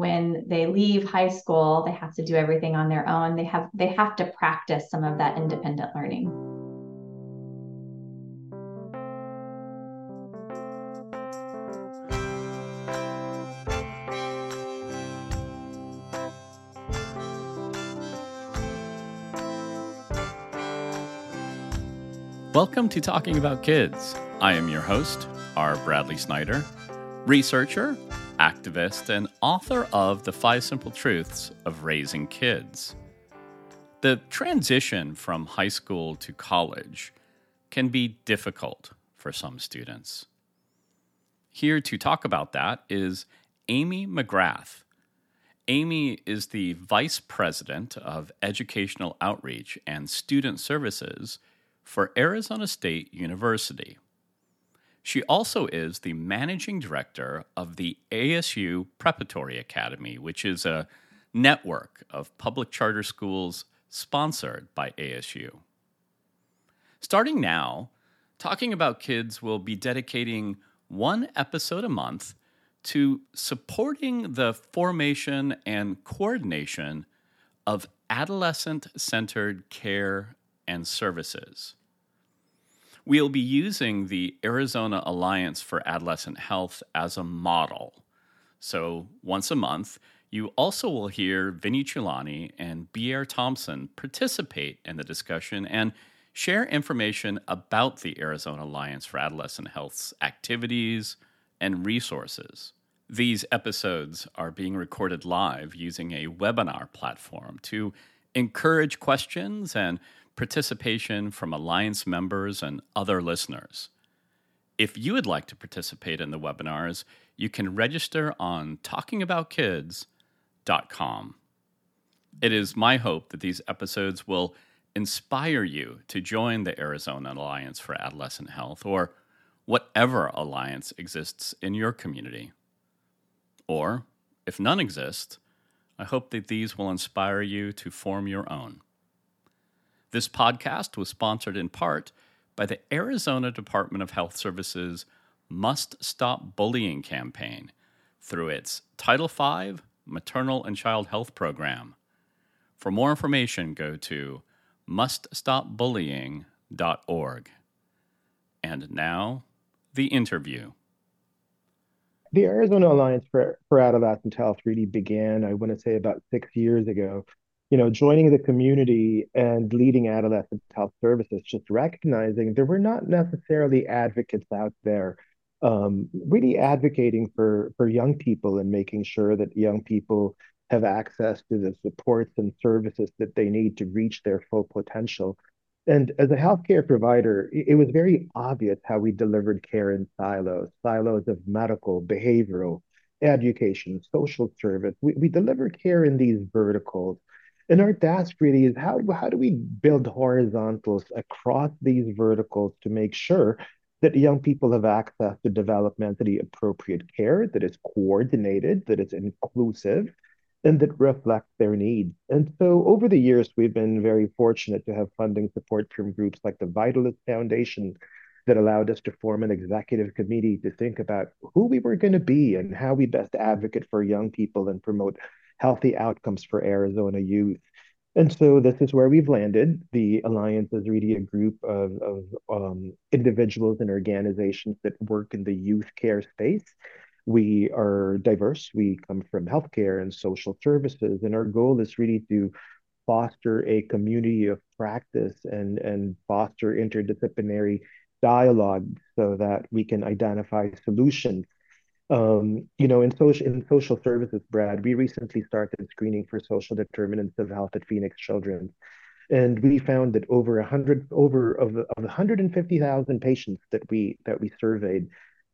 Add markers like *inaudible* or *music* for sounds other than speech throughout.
when they leave high school, they have to do everything on their own. They have they have to practice some of that independent learning. Welcome to Talking About Kids. I am your host, R. Bradley Snyder, researcher, activist, and author of The Five Simple Truths of Raising Kids. The transition from high school to college can be difficult for some students. Here to talk about that is Amy McGrath. Amy is the Vice President of Educational Outreach and Student Services for Arizona State University. She also is the managing director of the ASU Preparatory Academy, which is a network of public charter schools sponsored by ASU. Starting now, Talking About Kids will be dedicating one episode a month to supporting the formation and coordination of adolescent centered care and services. We'll be using the Arizona Alliance for Adolescent Health as a model. So, once a month, you also will hear Vinny Chulani and Beheir Thompson participate in the discussion and share information about the Arizona Alliance for Adolescent Health's activities and resources. These episodes are being recorded live using a webinar platform to encourage questions and participation from Alliance members and other listeners. If you would like to participate in the webinars, you can register on talkingaboutkids.com. It is my hope that these episodes will inspire you to join the Arizona Alliance for Adolescent Health or whatever alliance exists in your community. Or, if none exist, I hope that these will inspire you to form your own. This podcast was sponsored in part by the Arizona Department of Health Services Must Stop Bullying campaign through its Title V Maternal and Child Health Program. For more information, go to muststopbullying.org. And now, the interview. The Arizona Alliance for, for Adolescent Health really began, I want to say, about six years ago you know, joining the community and leading adolescent health services, just recognizing there were not necessarily advocates out there um, really advocating for for young people and making sure that young people have access to the supports and services that they need to reach their full potential. And as a healthcare provider, it was very obvious how we delivered care in silos, silos of medical, behavioral, education, social service. We, we deliver care in these verticals and our task really is how, how do we build horizontals across these verticals to make sure that young people have access to developmentally appropriate care that is coordinated, that is inclusive, and that reflects their needs. And so over the years, we've been very fortunate to have funding support from groups like the Vitalyst Foundation that allowed us to form an executive committee to think about who we were going to be and how we best advocate for young people and promote healthy outcomes for Arizona youth. And so this is where we've landed. The Alliance is really a group of, of um, individuals and organizations that work in the youth care space. We are diverse. We come from healthcare and social services, and our goal is really to foster a community of practice and, and foster interdisciplinary dialogue so that we can identify solutions um, you know, in social in social services, Brad, we recently started screening for social determinants of health at Phoenix Children's, and we found that over a hundred over of of 150,000 patients that we that we surveyed,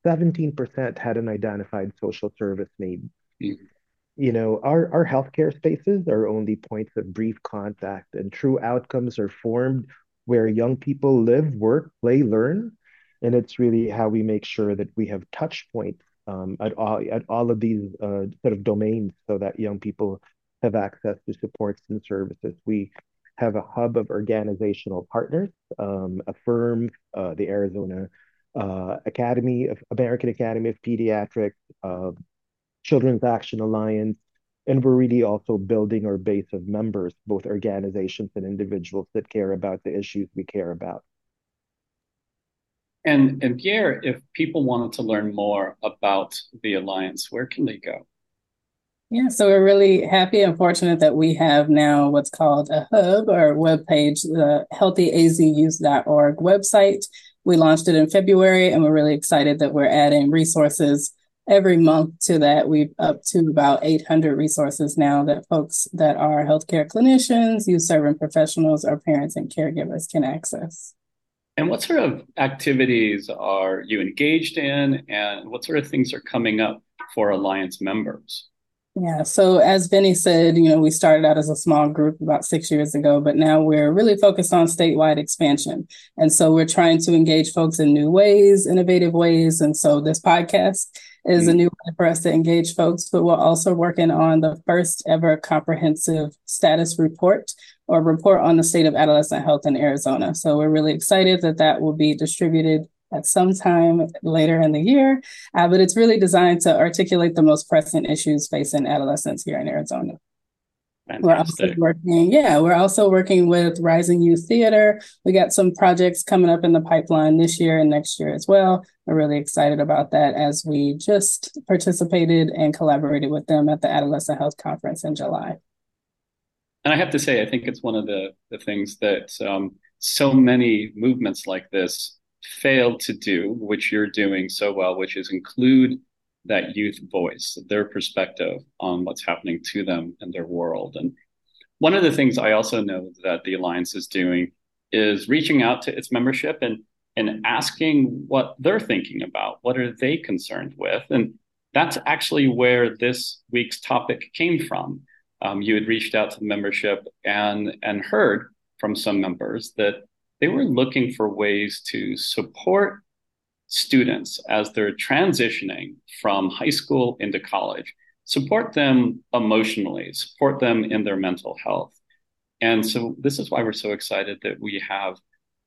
17% had an identified social service need. Mm-hmm. You know, our our healthcare spaces are only points of brief contact, and true outcomes are formed where young people live, work, play, learn. And it's really how we make sure that we have touch points um, at all at all of these uh, sort of domains so that young people have access to supports and services. We have a hub of organizational partners, um, Affirm, uh, the Arizona uh, Academy of American Academy of Pediatrics, uh, Children's Action Alliance, And we're really also building our base of members, both organizations and individuals that care about the issues we care about. And, and Beheir, if people wanted to learn more about the Alliance, where can they go? Yeah, so we're really happy and fortunate that we have now what's called a hub or webpage, the healthyazyouth.org website. We launched it in February and we're really excited that we're adding resources every month to that. We've up to about 800 resources now that folks that are healthcare clinicians, youth serving professionals, or parents and caregivers can access. And what sort of activities are you engaged in, and what sort of things are coming up for Alliance members? Yeah, so as Vinny said, you know, we started out as a small group about six years ago, but now we're really focused on statewide expansion. And so we're trying to engage folks in new ways, innovative ways. And so this podcast is mm-hmm. a new way for us to engage folks, but we're also working on the first ever comprehensive status report or report on the state of adolescent health in Arizona. So we're really excited that that will be distributed at some time later in the year. Uh, but it's really designed to articulate the most pressing issues facing adolescents here in Arizona. Fantastic. We're also working, yeah, we're also working with Rising Youth Theater. We got some projects coming up in the pipeline this year and next year as well. We're really excited about that as we just participated and collaborated with them at the Adolescent Health Conference in July. And I have to say, I think it's one of the, the things that um, so many movements like this failed to do, which you're doing so well, which is include that youth voice, their perspective on what's happening to them and their world. And one of the things I also know that the Alliance is doing is reaching out to its membership and and asking what they're thinking about. What are they concerned with? And that's actually where this week's topic came from. Um, you had reached out to the membership and and heard from some members that they were looking for ways to support students as they're transitioning from high school into college, support them emotionally, support them in their mental health. And so this is why we're so excited that we have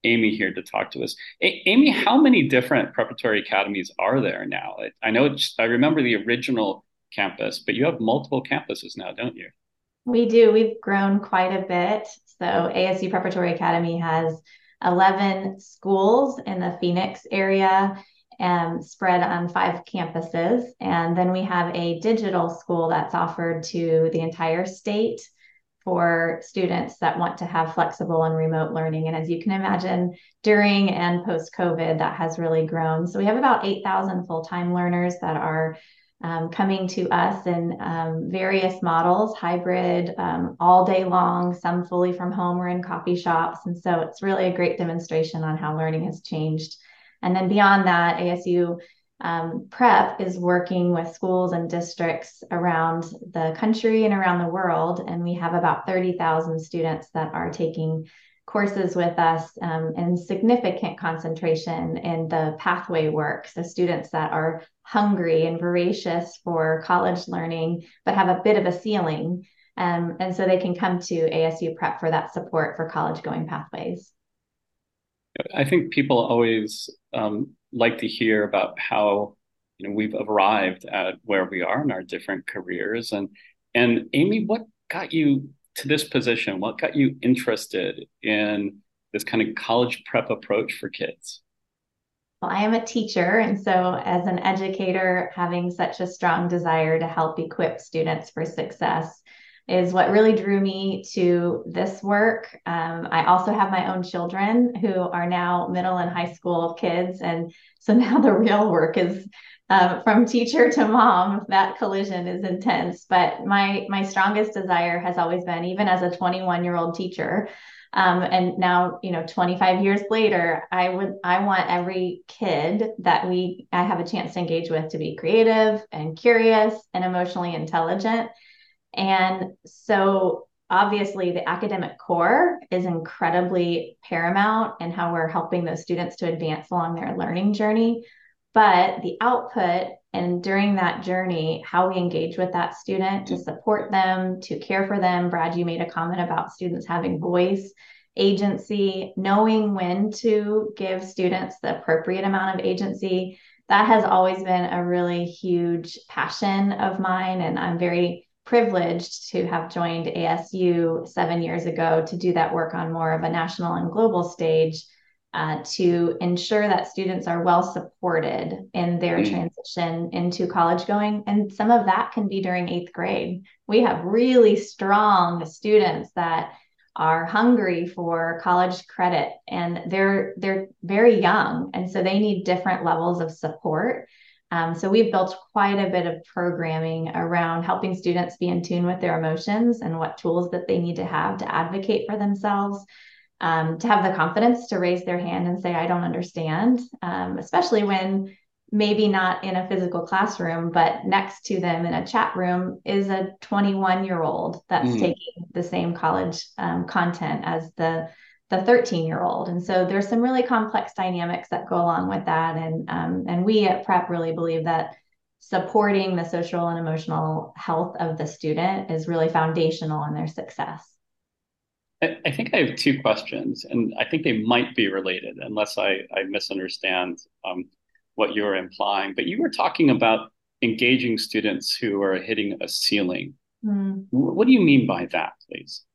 Amy here to talk to us. A- Amy, how many different preparatory academies are there now? I know I remember the original campus, but you have multiple campuses now, don't you? We do. We've grown quite a bit. So ASU Preparatory Academy has 11 schools in the Phoenix area um, spread on five campuses. And then we have a digital school that's offered to the entire state for students that want to have flexible and remote learning. And as you can imagine, during and post COVID, that has really grown. So we have about 8,000 full time learners that are um, coming to us in um, various models, hybrid, um, all day long, some fully from home or in coffee shops. And so it's really a great demonstration on how learning has changed. And then beyond that, ASU um, Prep is working with schools and districts around the country and around the world. And we have about 30,000 students that are taking courses with us um, and significant concentration in the pathway work. So, students that are hungry and voracious for college learning, but have a bit of a ceiling. Um, and so they can come to ASU Prep for that support for college going pathways. I think people always um, like to hear about how you know we've arrived at where we are in our different careers and and Amy, what got you to this position? What got you interested in this kind of college prep approach for kids? Well, I am a teacher. And so, as an educator, having such a strong desire to help equip students for success is what really drew me to this work. Um, I also have my own children who are now middle and high school kids. And so *laughs* now the real work is um, from teacher to mom that collision is intense. But my my strongest desire has always been even as a 21 year old teacher um, and now you know 25 years later i would i want every kid that we i have a chance to engage with to be creative and curious and emotionally intelligent. And so obviously the academic core is incredibly paramount in how we're helping those students to advance along their learning journey but the output and during that journey, how we engage with that student to support them, to care for them. Brad, you made a comment about students having voice, agency, knowing when to give students the appropriate amount of agency. That has always been a really huge passion of mine. And I'm very privileged to have joined ASU seven years ago to do that work on more of a national and global stage uh, to ensure that students are well supported in their mm. transition into college going. And some of that can be during eighth grade. We have really strong students that are hungry for college credit and they're they're very young and so they need different levels of support um, so we've built quite a bit of programming around helping students be in tune with their emotions and what tools that they need to have to advocate for themselves um, to have the confidence to raise their hand and say i don't understand um, especially when maybe not in a physical classroom, but next to them in a chat room is a 21 year old that's mm. taking the same college um, content as the the 13 year old. And so there's some really complex dynamics that go along with that. And um, and we at Prep really believe that supporting the social and emotional health of the student is really foundational in their success. I think I have two questions, and I think they might be related, unless I, I misunderstand. Um, what you were implying, but you were talking about engaging students who are hitting a ceiling. Mm. What do you mean by that, please?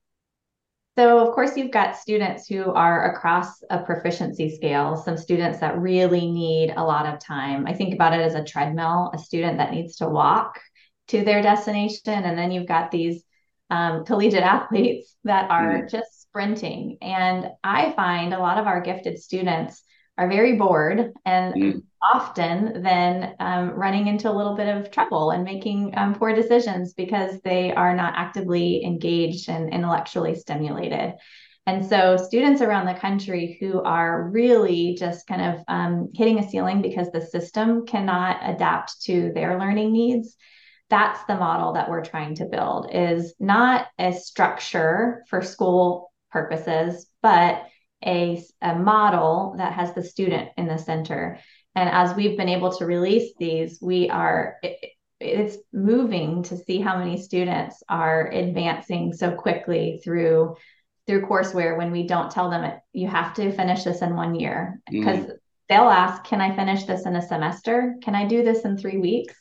So, of course, you've got students who are across a proficiency scale, some students that really need a lot of time. I think about it as a treadmill, a student that needs to walk to their destination. And then you've got these um, collegiate athletes that are mm. just sprinting. And I find a lot of our gifted students are very bored and mm. often then um, running into a little bit of trouble and making um, poor decisions because they are not actively engaged and intellectually stimulated. And so, students around the country who are really just kind of um, hitting a ceiling because the system cannot adapt to their learning needs that's the model that we're trying to build is not a structure for school purposes but a, a model that has the student in the center. And as we've been able to release these, we are, it, it's moving to see how many students are advancing so quickly through through courseware when we don't tell them it, you have to finish this in one year because mm. they'll ask can i finish this in a semester can i do this in three weeks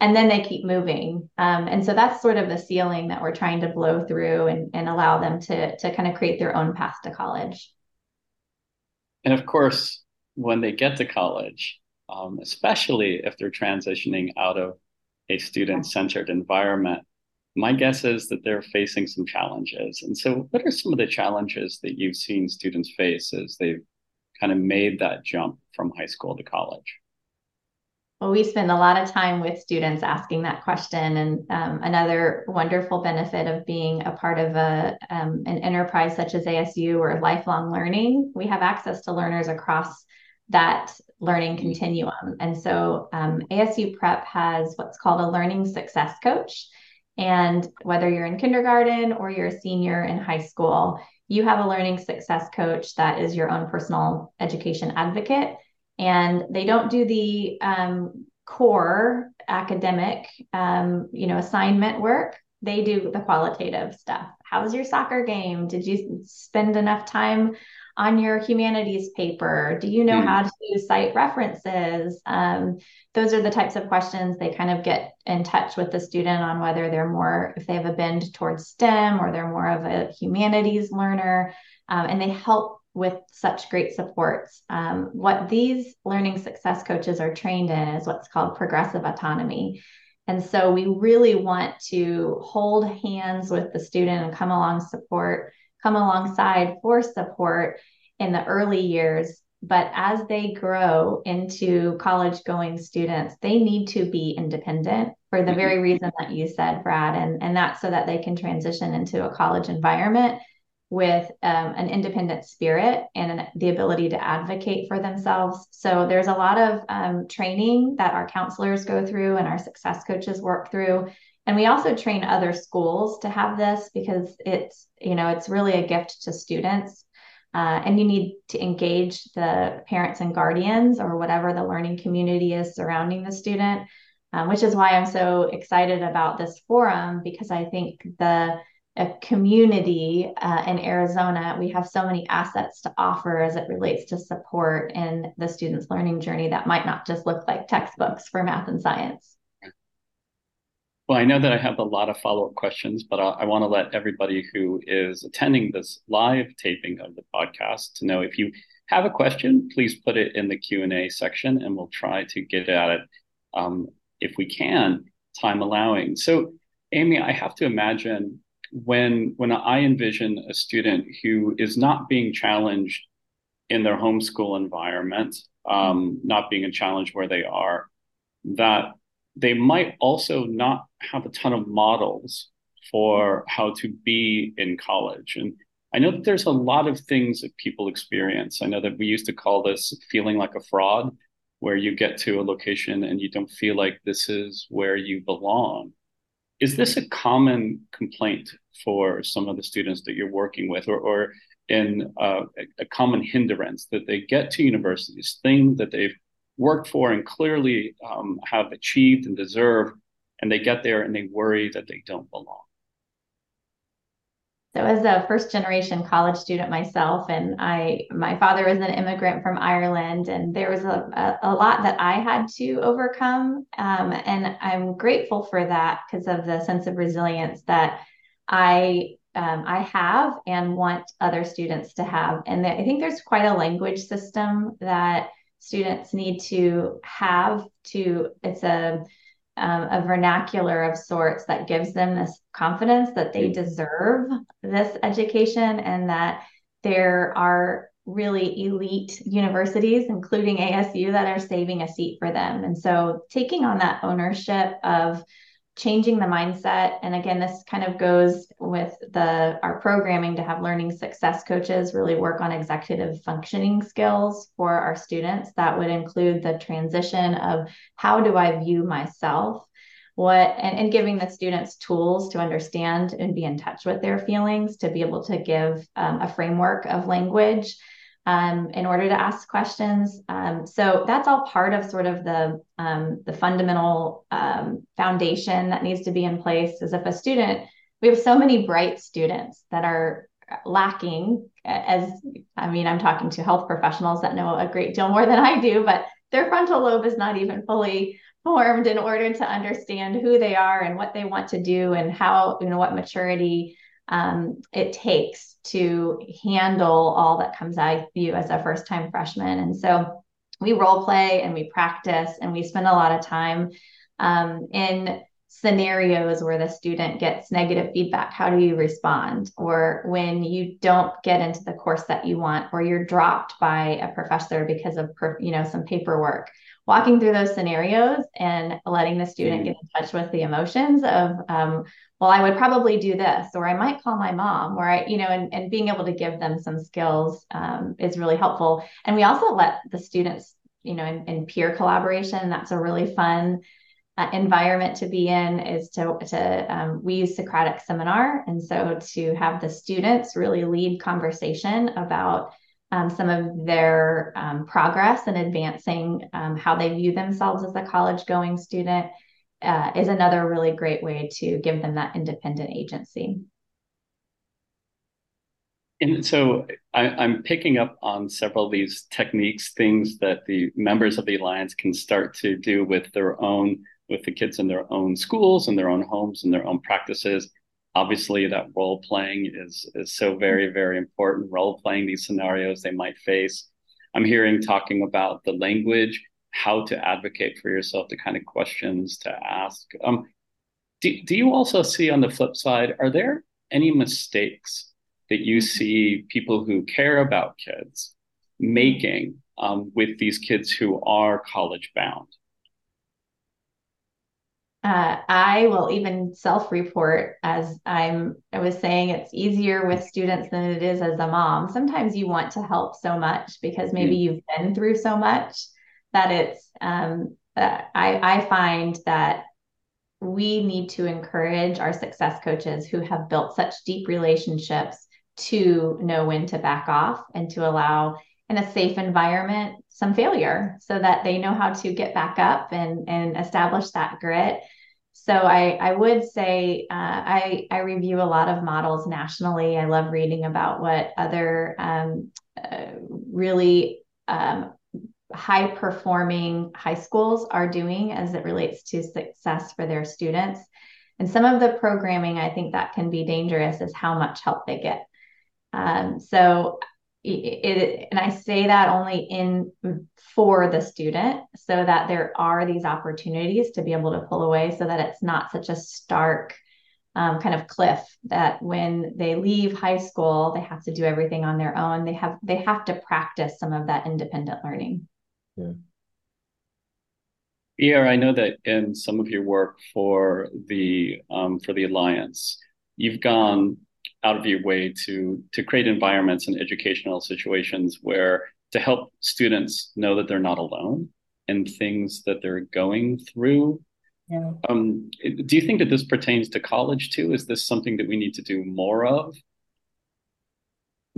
and then they keep moving um, and so that's sort of the ceiling that we're trying to blow through and, and allow them to to kind of create their own path to college and of course, when they get to college, um, especially if they're transitioning out of a student centered environment, my guess is that they're facing some challenges. And so, what are some of the challenges that you've seen students face as they've kind of made that jump from high school to college? Well, we spend a lot of time with students asking that question. And um, another wonderful benefit of being a part of a, um, an enterprise such as ASU or lifelong learning, we have access to learners across that learning continuum. And so um, ASU Prep has what's called a learning success coach. And whether you're in kindergarten or you're a senior in high school, you have a learning success coach that is your own personal education advocate and they don't do the um, core academic um, you know assignment work. They do the qualitative stuff. How was your soccer game? Did you spend enough time on your humanities paper? Do you know mm. how to cite references? Um, those are the types of questions they kind of get in touch with the student on whether they're more if they have a bend towards stem or they're more of a humanities learner. Um, and they help with such great supports. Um, what these learning success coaches are trained in is what's called progressive autonomy. And so we really want to hold hands with the student and come along support, come alongside for support in the early years. But as they grow into college going students, they need to be independent for the mm-hmm. very reason that you said, Brad. And, and that's so that they can transition into a college environment with um, an independent spirit and an, the ability to advocate for themselves. So there's a lot of um, training that our counselors go through and our success coaches work through. And we also train other schools to have this because it's, you know, it's really a gift to students. Uh, and you need to engage the parents and guardians or whatever the learning community is surrounding the student, um, which is why I'm so excited about this forum because I think the a community uh, in Arizona, we have so many assets to offer as it relates to support in the student's learning journey that might not just look like textbooks for math and science. Well, I know that I have a lot of follow up questions, but I, I want to let everybody who is attending this live taping of the podcast to know if you have a question, please put it in the Q and A section, and we'll try to get at it um, if we can, time allowing. So, Amy, I have to imagine when when I envision a student who is not being challenged in their homeschool environment, um, not being a challenge where they are, that they might also not have a ton of models for how to be in college. And I know that there's a lot of things that people experience. I know that we used to call this feeling like a fraud, where you get to a location and you don't feel like this is where you belong. Is this a common complaint for some of the students that you're working with, or, or in uh, a, common hindrance that they get to universities, thing that they've worked for and clearly um, have achieved and deserve, and they get there and they worry that they don't belong. So as a first generation college student myself, and I, my father was an immigrant from Ireland, and there was a, a, a lot that I had to overcome. Um, and I'm grateful for that because of the sense of resilience that I um, I have and want other students to have. And I think there's quite a language system that students need to have to it's a um, a vernacular of sorts that gives them this confidence that they deserve this education and that there are really elite universities, including ASU, that are saving a seat for them. And so taking on that ownership of changing the mindset. And again this kind of goes with the our programming to have learning success coaches really work on executive functioning skills for our students. That would include the transition of how do i view myself? What and, and giving the students tools to understand and be in touch with their feelings to be able to give um, a framework of language um, in order to ask questions. Um, so that's all part of sort of the um, the fundamental um, foundation that needs to be in place. As if a student, we have so many bright students that are lacking. As I mean, I'm talking to health professionals that know a great deal more than I do, but their frontal lobe is not even fully formed in order to understand who they are and what they want to do and how you know what maturity um, it takes to handle all that comes at you as a first time freshman. And so we role play and we practice and we spend a lot of time um, in scenarios where the student gets negative feedback how do you respond? Or when you don't get into the course that you want or you're dropped by a professor because of you know some paperwork. Walking through those scenarios and letting the student get in touch with the emotions of um, well i would probably do this or i might call my mom or i you know and, and being able to give them some skills um, is really helpful. And we also let the students you know in, in peer collaboration. That's a really fun uh, environment to be in is to, to um, we use socratic seminar and so to have the students really lead conversation about um, some of their um, progress and advancing um, how they view themselves as a college going student uh, is another really great way to give them that independent agency. And so I, am picking up on several of these techniques, things that the members of the Alliance can start to do with their own, with the kids in their own schools and their own homes and their own practices. Obviously, that role playing is, is so very, very important. Role playing these scenarios they might face. I'm hearing talking about the language how to advocate for yourself, the kind of questions to ask. Um, do, do you also see on the flip side, are there any mistakes that you mm-hmm. see people who care about kids making um, with these kids who are college bound? Uh, I will even self-report as I'm. I was saying it's easier with students than it is as a mom. Sometimes you want to help so much because maybe mm-hmm. you've been through so much that it's um, uh, I, I find that we need to encourage our success coaches who have built such deep relationships to know when to back off and to allow in a safe environment some failure so that they know how to get back up and and establish that grit so I, I would say uh, I, I review a lot of models nationally. I love reading about what other um, uh, really um, high performing high schools are doing as it relates to success for their students. And some of the programming, I think that can be dangerous is how much help they get. Um, so it, it, and I say that only in for the student so that there are these opportunities to be able to pull away so that it's not such a stark um, kind of cliff that when they leave high school they have to do everything on their own. They have they have to practice some of that independent learning. Yeah. Yeah I know that in some of your work for the um, for the alliance, you've gone out of your way to to create environments and educational situations where to help students know that they're not alone in things that they're going through. Yeah. Um, do you think that this pertains to college too? Is this something that we need to do more of?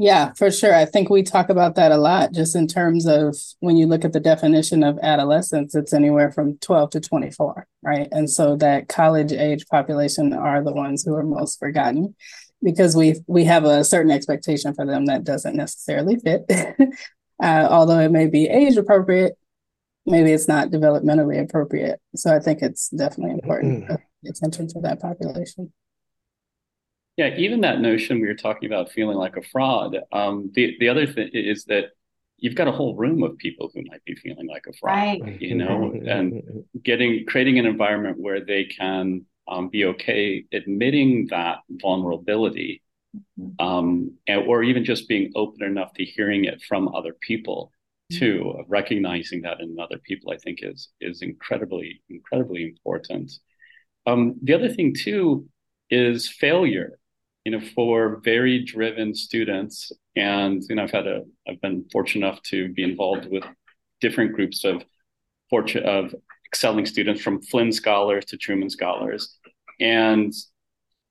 Yeah, for sure. I think we talk about that a lot just in terms of when you look at the definition of adolescence, it's anywhere from 12 to 24, right? And so that college age population are the ones who are most forgotten because we we have a certain expectation for them that doesn't necessarily fit. *laughs* uh, although it may be age appropriate, maybe it's not developmentally appropriate. So I think it's definitely important to pay attention to that population. Yeah, even that notion we were talking about feeling like a fraud. Um, the the other thing is that you've got a whole room of people who might be feeling like a fraud, right. you know, and getting creating an environment where they can um, be okay admitting that vulnerability, mm-hmm. um, and, or even just being open enough to hearing it from other people mm-hmm. too. Recognizing that in other people, I think is is incredibly incredibly important. Um, the other thing too is failure. You know, for very driven students, and you know, I've had a I've been fortunate enough to be involved with different groups of fortune of excelling students from Flinn scholars to Truman scholars. And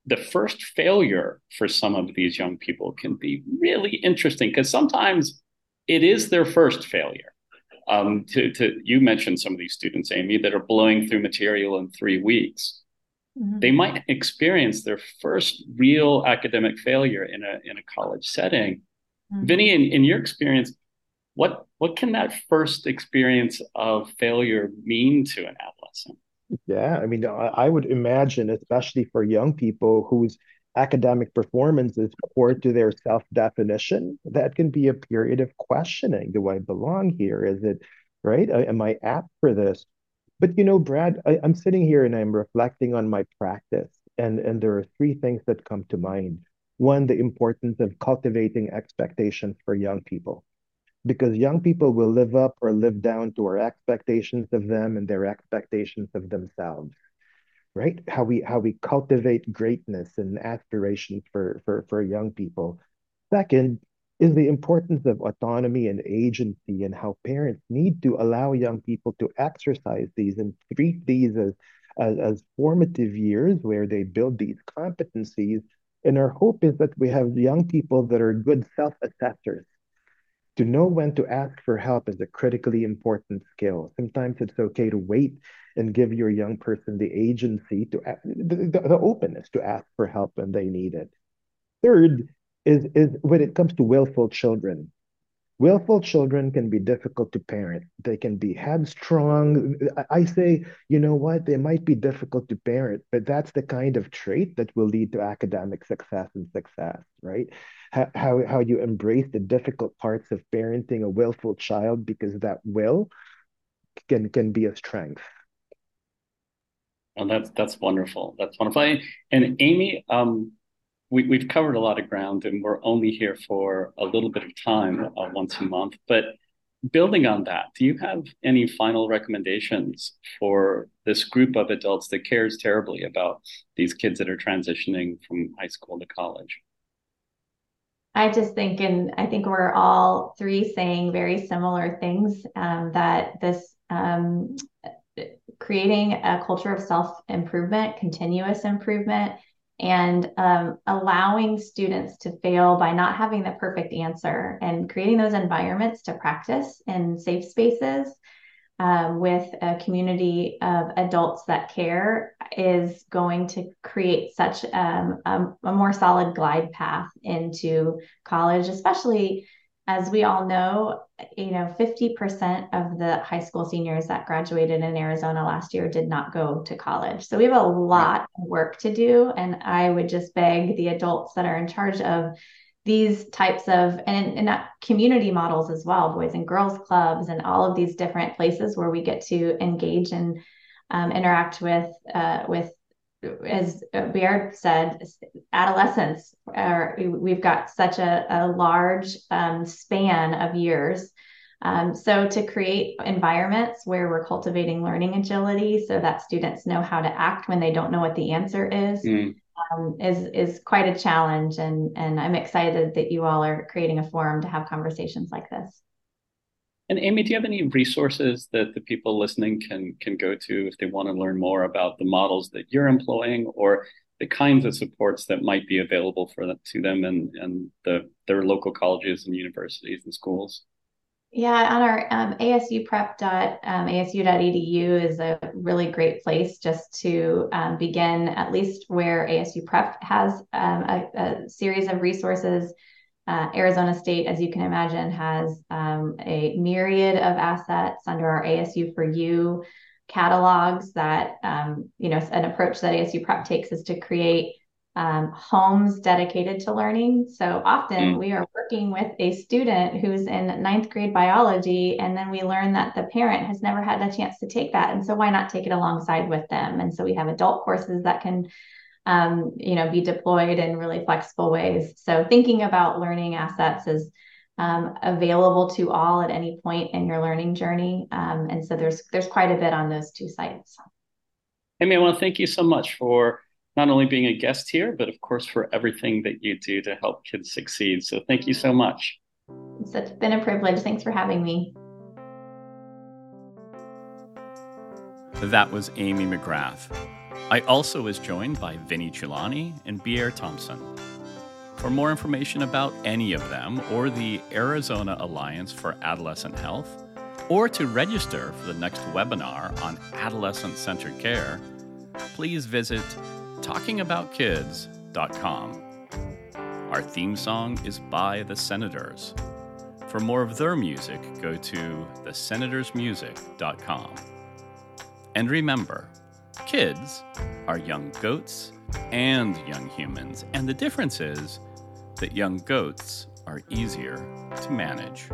the first failure for some of these young people can be really interesting because sometimes it is their first failure. Um, to, to you mentioned some of these students, Amy, that are blowing through material in three weeks. Mm-hmm. They might experience their first real academic failure in a in a college setting. Mm-hmm. Vinny, in, in your experience, what what can that first experience of failure mean to an adolescent? Yeah, I mean, I would imagine, especially for young people whose academic performance is core to their self definition, that can be a period of questioning. Do I belong here? Is it right? Am I apt for this? But you know, Brad, I, I'm sitting here and I'm reflecting on my practice, and and there are three things that come to mind. One, the importance of cultivating expectations for young people because young people will live up or live down to our expectations of them and their expectations of themselves right how we how we cultivate greatness and aspirations for for for young people second is the importance of autonomy and agency and how parents need to allow young people to exercise these and treat these as as, as formative years where they build these competencies and our hope is that we have young people that are good self-assessors to know when to ask for help is a critically important skill. Sometimes it's okay to wait and give your young person the agency to the, the, the openness to ask for help when they need it. Third is is when it comes to willful children. Willful children can be difficult to parent. They can be headstrong. I say, you know what, they might be difficult to parent, but that's the kind of trait that will lead to academic success and success, right? How, how, how you embrace the difficult parts of parenting a willful child because that will can can be a strength. Oh, that's that's wonderful. That's wonderful. And Amy, um, we, we've covered a lot of ground and we're only here for a little bit of time uh, once a month. But building on that, do you have any final recommendations for this group of adults that cares terribly about these kids that are transitioning from high school to college? I just think, and I think we're all three saying very similar things um, that this um, creating a culture of self improvement, continuous improvement, and um, allowing students to fail by not having the perfect answer and creating those environments to practice in safe spaces um, with a community of adults that care is going to create such um, a, a, more solid glide path into college, especially as we all know, you know, 50% of the high school seniors that graduated in Arizona last year did not go to college. So we have a lot of work to do. And I would just beg the adults that are in charge of these types of and, and community models as well boys and girls clubs and all of these different places where we get to engage and um, interact with uh, with as Beheir said, adolescence, uh, we've got such a, a large um, span of years. Um, so, to create environments where we're cultivating learning agility so that students know how to act when they don't know what the answer is. Mm. Um, is is quite a challenge, and and I'm excited that you all are creating a forum to have conversations like this. And Amy, do you have any resources that the people listening can can go to if they want to learn more about the models that you're employing or the kinds of supports that might be available for them, to them and and the their local colleges and universities and schools? Yeah, on our um, asuprep.asu.edu um, is a really great place just to um, begin, at least where ASU Prep has um, a, a, series of resources uh, Arizona State, as you can imagine, has um, a myriad of assets under our ASU for You catalogs that, um, you know, an approach that ASU Prep takes is to create um, homes dedicated to learning. So often mm. we are working with a student who's in ninth grade biology, and then we learn that the parent has never had a chance to take that. And so why not take it alongside with them? And so we have adult courses that can um, you know, be deployed in really flexible ways. So thinking about learning assets is um, available to all at any point in your learning journey. Um, and so there's there's quite a bit on those two sites. Amy, I want to thank you so much for not only being a guest here, but of course for everything that you do to help kids succeed. So thank you so much. It's been a privilege. Thanks for having me. That was Amy McGrath. I also was joined by Vinny Chulani and Beheir Thompson. For more information about any of them or the Arizona Alliance for Adolescent Health, or to register for the next webinar on adolescent centered care, please visit talkingaboutkids.com. Our theme song is by The Senators. For more of their music, go to thesenatorsmusic.com. And remember, Kids are young goats and young humans, and the difference is that young goats are easier to manage.